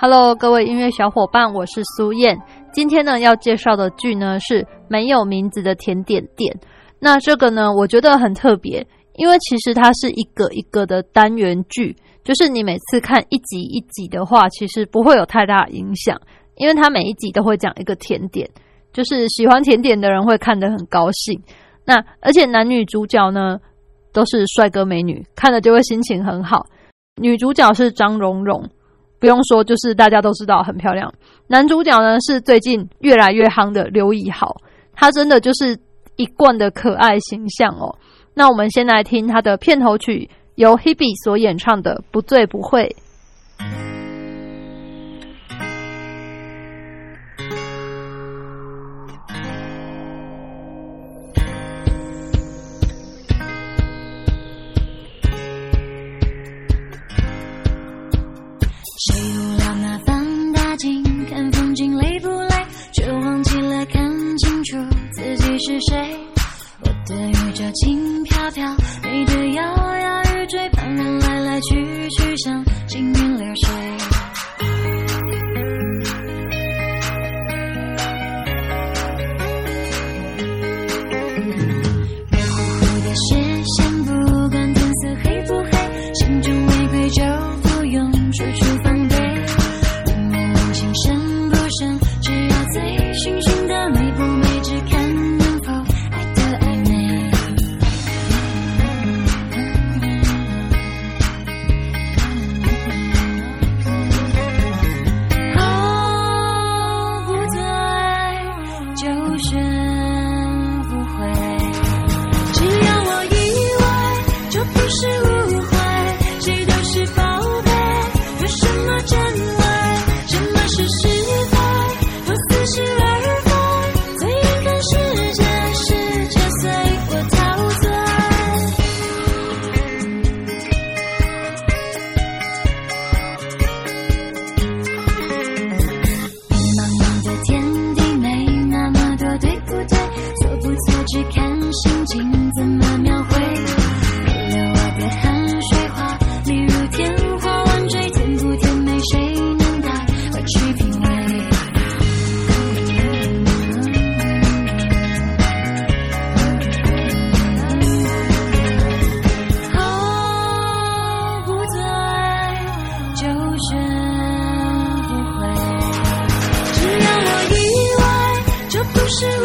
Hello，各位音乐小伙伴，我是苏燕。今天呢，要介绍的剧呢是没有名字的甜点店。那这个呢，我觉得很特别，因为其实它是一个一个的单元剧，就是你每次看一集一集的话，其实不会有太大影响，因为它每一集都会讲一个甜点，就是喜欢甜点的人会看得很高兴。那而且男女主角呢都是帅哥美女，看了就会心情很好。女主角是张蓉蓉。不用说，就是大家都知道很漂亮。男主角呢是最近越来越夯的刘以豪，他真的就是一贯的可爱形象哦。那我们先来听他的片头曲，由 Hebe 所演唱的《不醉不会》。看风景累不累却忘记了看清楚自己是谁。我的宇宙轻飘飘你的摇摇欲坠旁人来来去去像行云流水 ocean.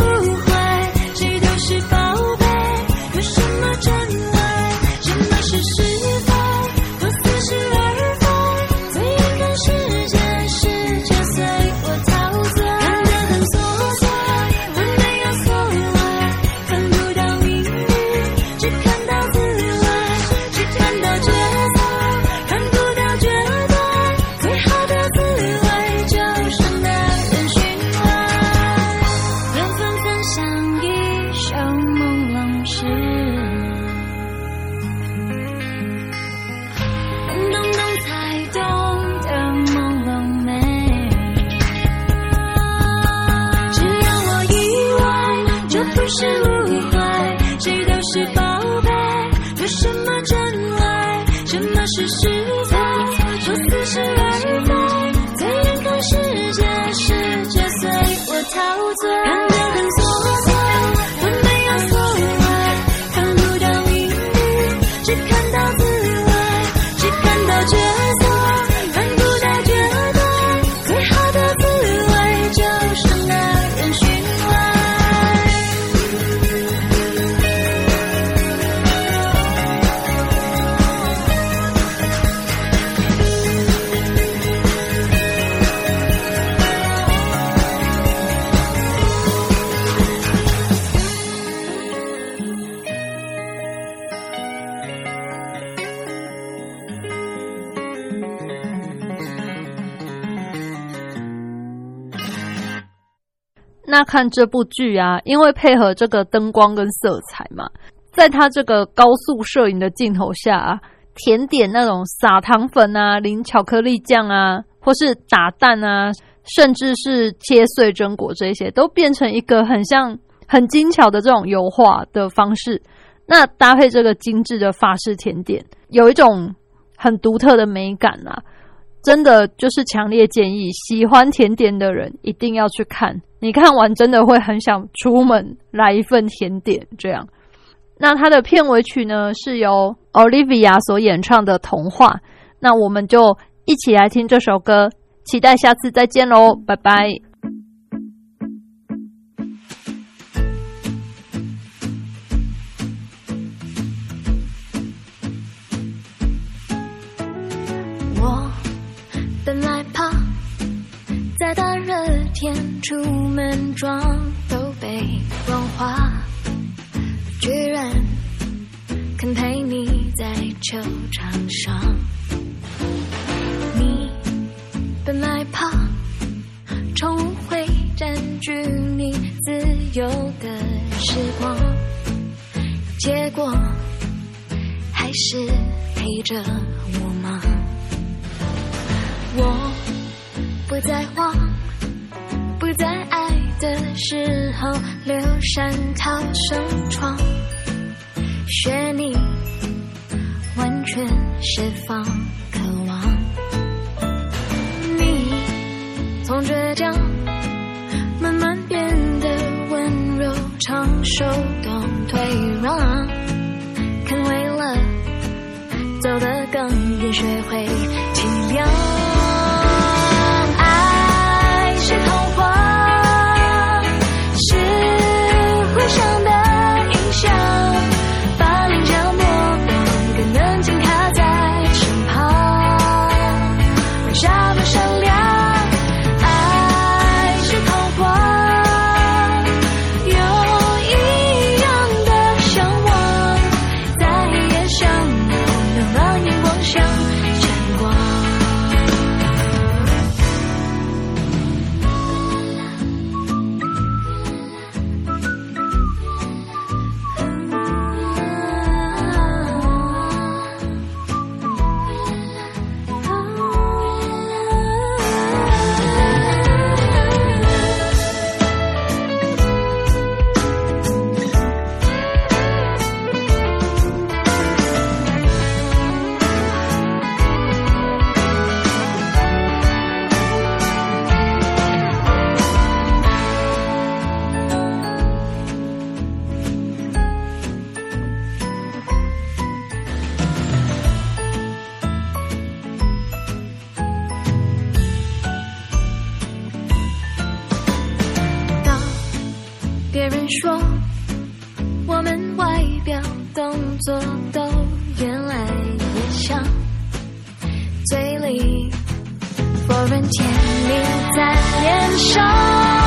那看这部剧啊，因为配合这个灯光跟色彩嘛，在它这个高速摄影的镜头下啊，甜点那种撒糖粉啊、淋巧克力酱啊，或是打蛋啊，甚至是切碎榛果这些，都变成一个很像很精巧的这种油画的方式。那搭配这个精致的法式甜点，有一种很独特的美感啊！真的就是强烈建议喜欢甜点的人一定要去看。你看完真的会很想出门来一份甜点。这样，那它的片尾曲呢是由 Olivia 所演唱的《童话》。那我们就一起来听这首歌，期待下次再见喽，拜拜。逃生窗，学你完全释放渴望。你从倔强慢慢变得温柔，成熟到退让，肯为了走得更远，学会别人说我们外表动作都越来越像，嘴里否认甜蜜在脸上。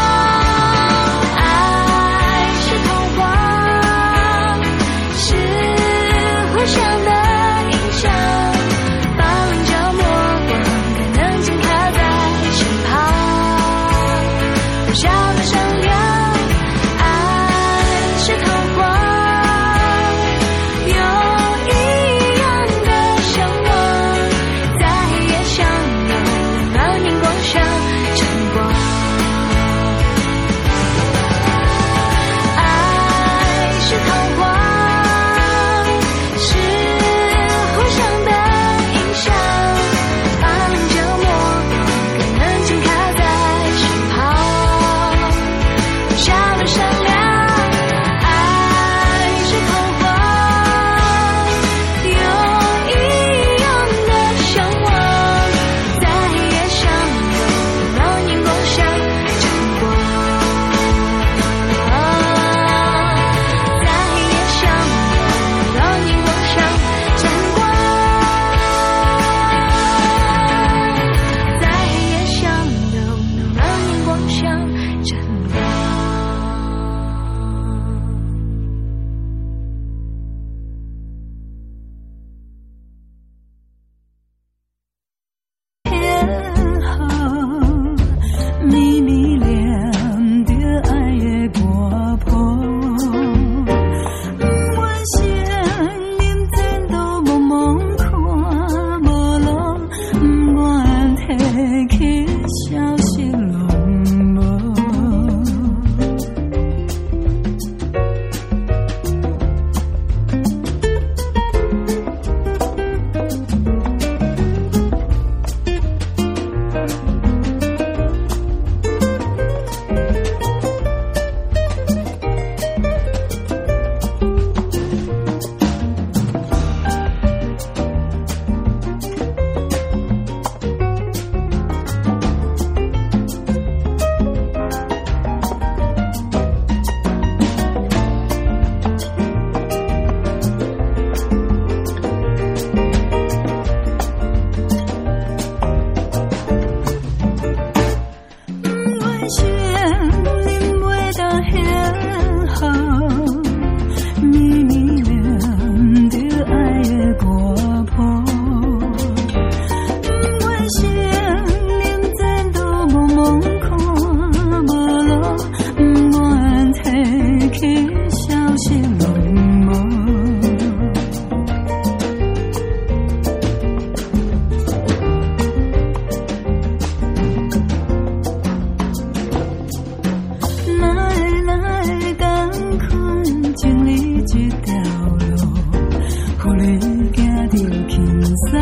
你行着轻松，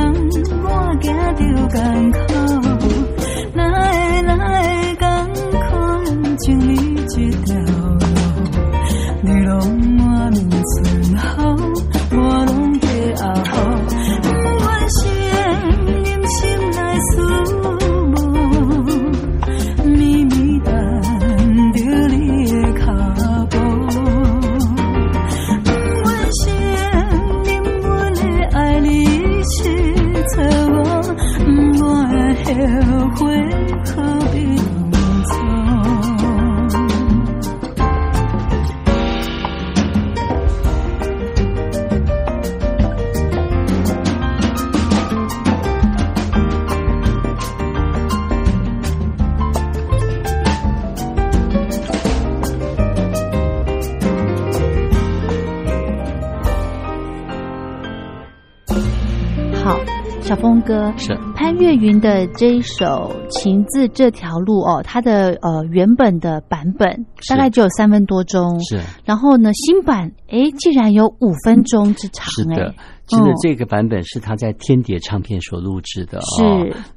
我行着艰苦。哥是。潘越云的这一首《情字这条路》哦，它的呃原本的版本大概只有三分多钟，是，然后呢新版哎竟然有五分钟之长，是的，真的这个版本是他在天碟唱片所录制的，是，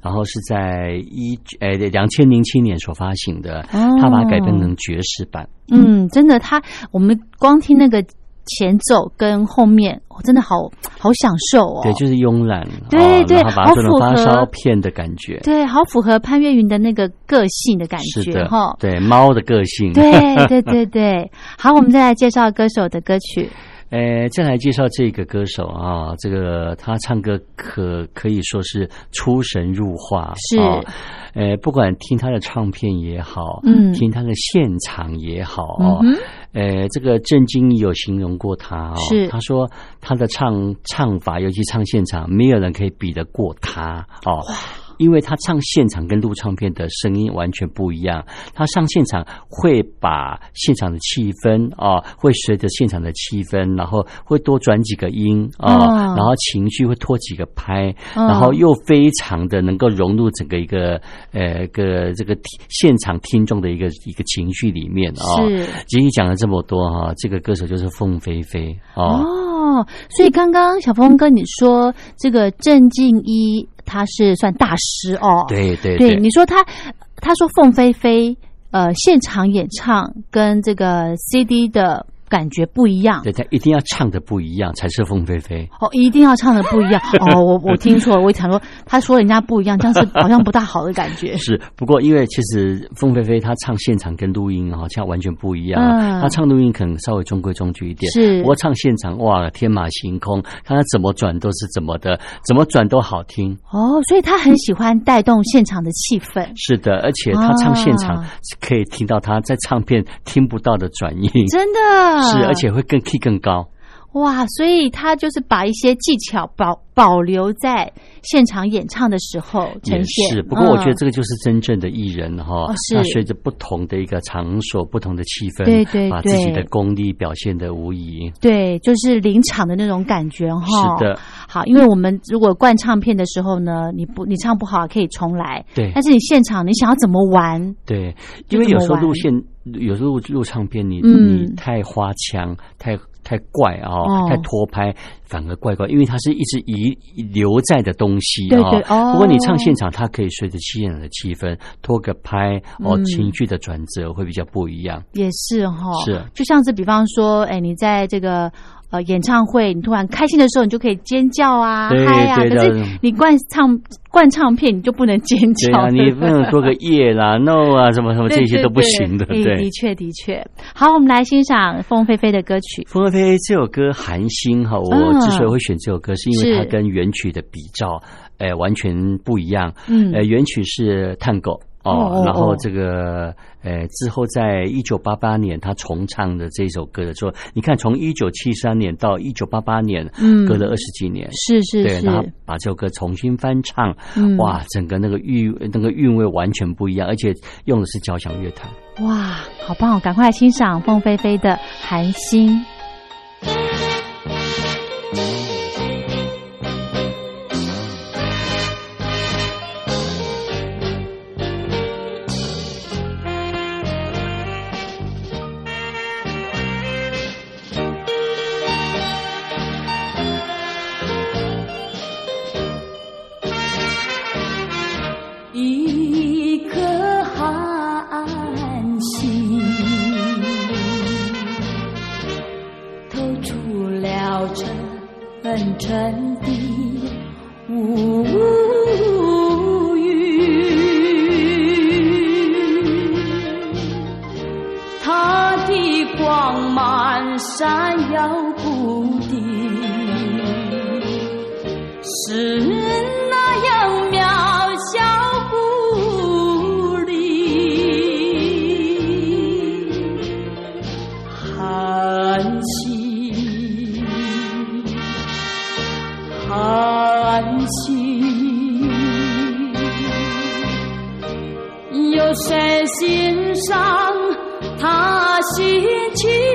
然后是在一呃两千零七年所发行的，他把它改编成爵士版，嗯，真的，他我们光听那个。前奏跟后面，我真的好好享受哦。对，就是慵懒，对对，好符合发烧片的感觉。对，好符合潘越云的那个个性的感觉哈。对，猫的个性。对对对对，好，我们再来介绍歌手的歌曲。呃，再来介绍这个歌手啊，这个他唱歌可可以说是出神入化，是，呃，不管听他的唱片也好，嗯，听他的现场也好嗯，呃，这个郑经有形容过他哦，是，他说他的唱唱法，尤其唱现场，没有人可以比得过他哦。因为他唱现场跟录唱片的声音完全不一样，他上现场会把现场的气氛啊，会随着现场的气氛，然后会多转几个音啊，然后情绪会拖几个拍，然后又非常的能够融入整个一个呃个这个现场听众的一个一个情绪里面啊。是，其实讲了这么多哈，这个歌手就是凤飞飞哦。哦，所以刚刚小峰跟你说这个郑静一。他是算大师哦，对对对，你说他，他说凤飞飞，呃，现场演唱跟这个 CD 的。感觉不一样，对他一定要唱的不一样才是凤飞飞。哦，一定要唱的不一样。哦，我我听错了，我想说他说人家不一样，这样是好像不大好的感觉。是，不过因为其实凤飞飞他唱现场跟录音好像完全不一样，嗯。他唱录音可能稍微中规中矩一点，是，不过唱现场哇，天马行空，看他怎么转都是怎么的，怎么转都好听。哦，所以他很喜欢带动现场的气氛。是的，而且他唱现场可以听到他在唱片听不到的转音，真的。是，而且会更 key 更高。哇，所以他就是把一些技巧保保留在现场演唱的时候呈现。是，不过我觉得这个就是真正的艺人哈，他随着不同的一个场所、不同的气氛，对对，把自己的功力表现的无疑。对，就是临场的那种感觉哈。是的，好，因为我们如果灌唱片的时候呢，你不你唱不好可以重来，对。但是你现场你想要怎么玩？对，因为有时候录线，有时候录唱片，你你太花腔太。太怪啊！太拖拍反而怪怪，因为它是一直遗留在的东西啊。不过你唱现场，它可以随着现场的气氛拖个拍哦，情绪的转折会比较不一样。也是哈，是就像是比方说，哎，你在这个。呃，演唱会你突然开心的时候，你就可以尖叫啊、嗨啊。可是你灌唱灌唱片，你就不能尖叫。你不能说个耶啦、no 啊，什么什么这些都不行的。对，的确的确。好，我们来欣赏凤飞飞的歌曲。凤飞飞这首歌《寒心》哈，我之所以会选这首歌，是因为它跟原曲的比照，哎，完全不一样。嗯，呃，原曲是探戈。哦然后哦这个呃之后在一九八八年他重唱的这首歌的时候，你看从一九七三年到一九八八年，嗯隔了二十几年。是是对，他是，把这首歌重新翻唱，嗯哇，整个那个韵那个韵味完全不一样，而且用的是交响乐团。哇，好棒！赶快欣赏凤飞飞的《寒心》。一颗寒心，透出了沉沉他心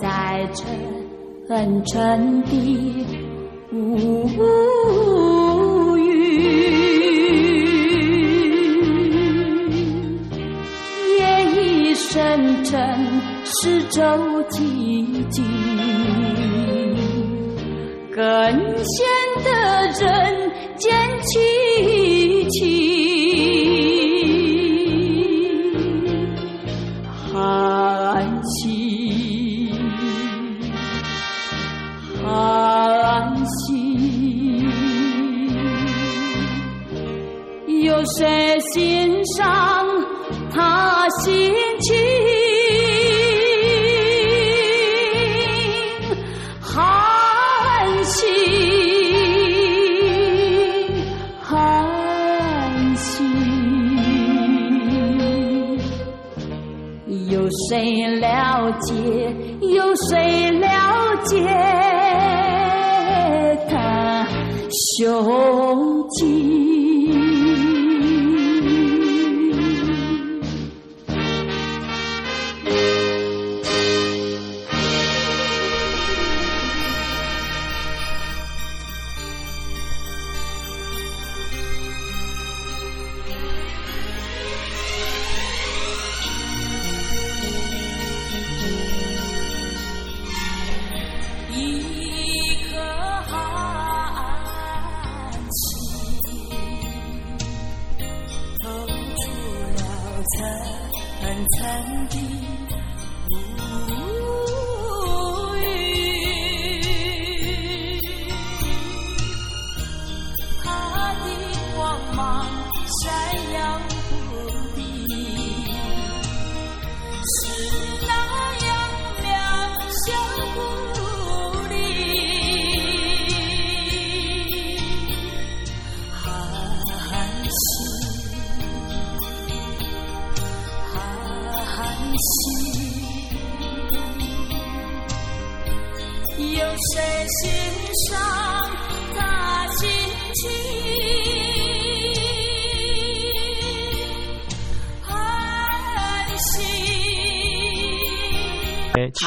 在沉沉的无语，夜已深沉，四周寂静。更显得人间凄清。心情？寒心，寒心，有谁了解？有谁了解他胸襟？层的无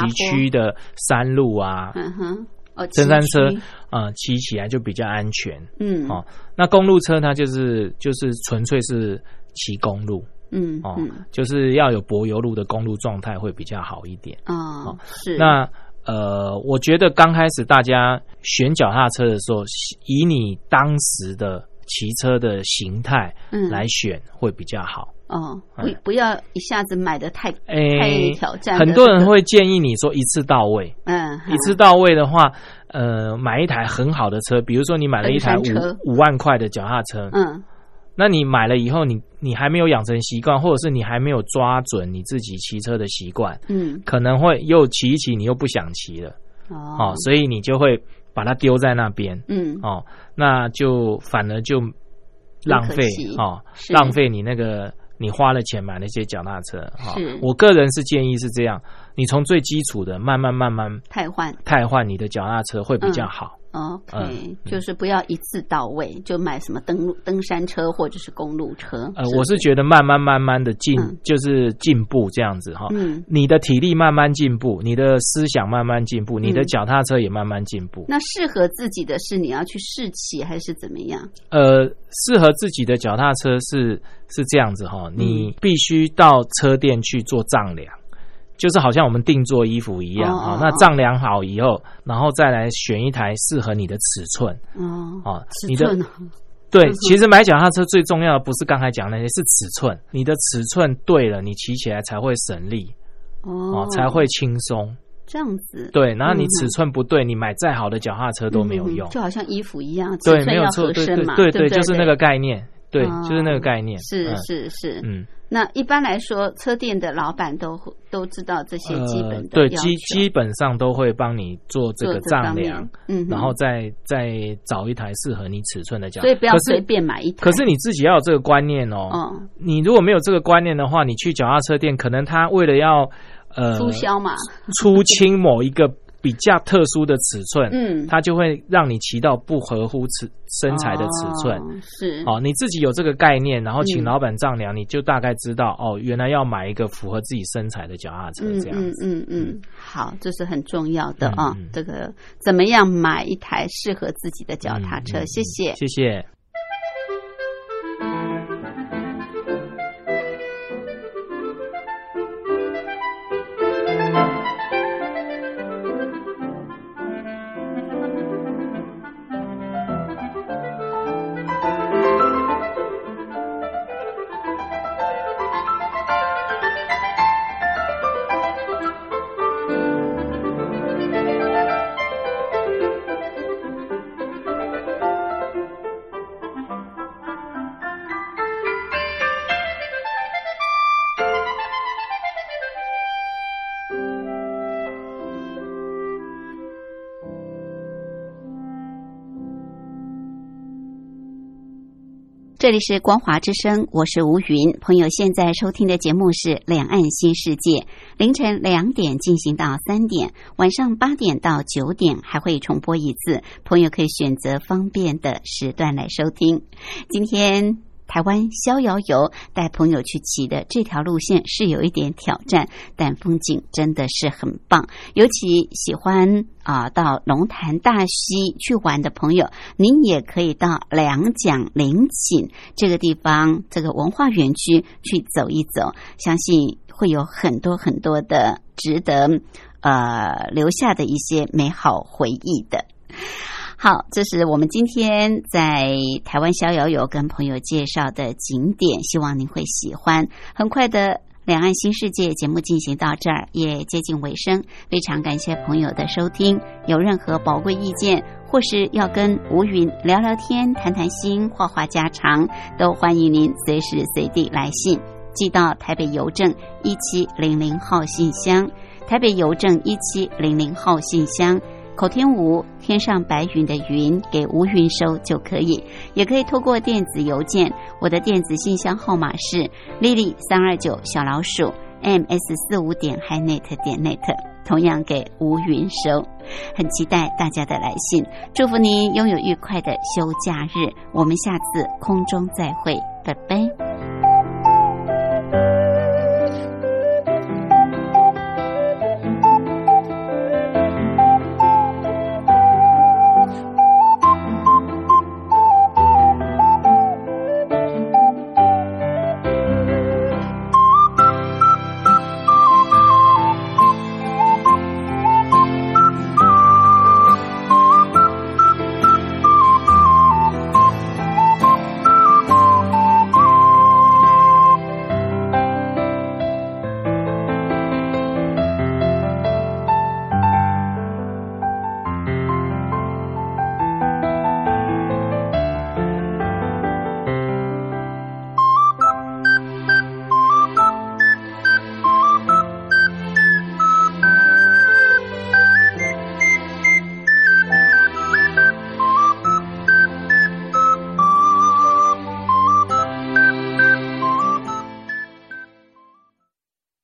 崎岖的山路啊，嗯哼，哦，登山车啊、呃骑起来就比较安全。嗯，哦，那公路车它就是就是纯粹是骑公路。嗯哦，嗯。就是要有柏油路的公路状态会比较好一点。哦，是。那呃，我觉得刚开始大家选脚踏车的时候，以你当时的骑车的形态嗯。来选会比较好。哦，不哎不要一下子买的太诶太挑战的很多人这个会建议你说一次到位，嗯一次到位的话，呃，买一台很好的车，比如说你买了一台五五万块的脚踏车，嗯。那你买了以后，你你还没有养成习惯，或者是你还没有抓准你自己骑车的习惯，嗯。可能会又骑一骑，你又不想骑了，哦。哦，所以你就会把它丢在那边，嗯。哦，那就反而就浪费哦，浪费你那个你花了钱买那些脚踏车哈、是。我个人是建议是这样，你从最基础的慢慢慢慢汰换。汰换你的脚踏车会比较好。OK，、嗯就是不要一次到位就买什么登登山车或者是公路车。呃，我是觉得慢慢慢慢的进、嗯就是进步这样子哈。嗯，你的体力慢慢进步，你的思想慢慢进步，你的嗯脚踏车也慢慢进步。那适合自己的是你要去试骑还是怎么样？呃，适合自己的脚踏车是是这样子嗯哈，你必须到车店去做丈量，就是好像我们定做衣服一样哦那哦丈量好以后，然后再来选一台适合你的尺寸哦，啊。你的尺寸哦 对其实买脚踏车最重要的不是刚才讲那些，是尺寸。你的尺寸对了，你骑起来才会省力哦哦，才会轻松。这样子。对，然后你尺寸不对，你买再好的脚踏车都没有用嗯。就好像衣服一样，对，没有错，对对对对，就是那个概念，对，哦就是那个概念。是嗯是是。嗯，那一般来说，车店的老板都会都知道这些基本的呃、对基基本上都会帮你做这个丈量，嗯，然后再再找一台适合你尺寸的脚。所以不要随便买一台。可是你自己要有这个观念哦。哦，你如果没有这个观念的话，你去脚踏车店，可能他为了要呃促销嘛，出清某一个比较特殊的尺寸，嗯，它就会让你骑到不合乎尺身材的尺寸。哦是哦，你自己有这个概念，然后请嗯老板丈量，你就大概知道哦，原来要买一个符合自己身材的脚踏车嗯嗯这样子。嗯嗯，好，这是很重要的啊、嗯嗯这个怎么样买一台适合自己的脚踏车？嗯嗯谢谢。谢谢。这里是光华之声，我是吴云。朋友现在收听的节目是《两岸新世界》，凌晨两点进行到三点，晚上八点到九点还会重播一次，朋友可以选择方便的时段来收听。今天。台湾逍遥游带朋友去骑的这条路线是有一点挑战，但风景真的是很棒。尤其喜欢啊、到龙潭大溪去玩的朋友，您也可以到两蒋陵寝这个地方，这个文化园区去走一走，相信会有很多很多的值得呃留下的一些美好回忆的。好，这是我们今天在台湾逍遥游跟朋友介绍的景点，希望您会喜欢。很快的。两岸新世界节目进行到这儿也接近尾声，非常感谢朋友的收听。有任何宝贵意见，或是要跟吴云聊聊天、谈谈心、话话家常，都欢迎您随时随地来信，寄到台北邮政一七零零号信箱。台北邮政一七零零号信箱。口天吴，天上白云的云，给吴云收就可以，也可以透过电子邮件，我的电子信箱号码是 lily 三二九小老鼠 ms 四五点 hinet 点 net，同样给吴云收，很期待大家的来信，祝福您拥有愉快的休假日，我们下次空中再会，拜拜。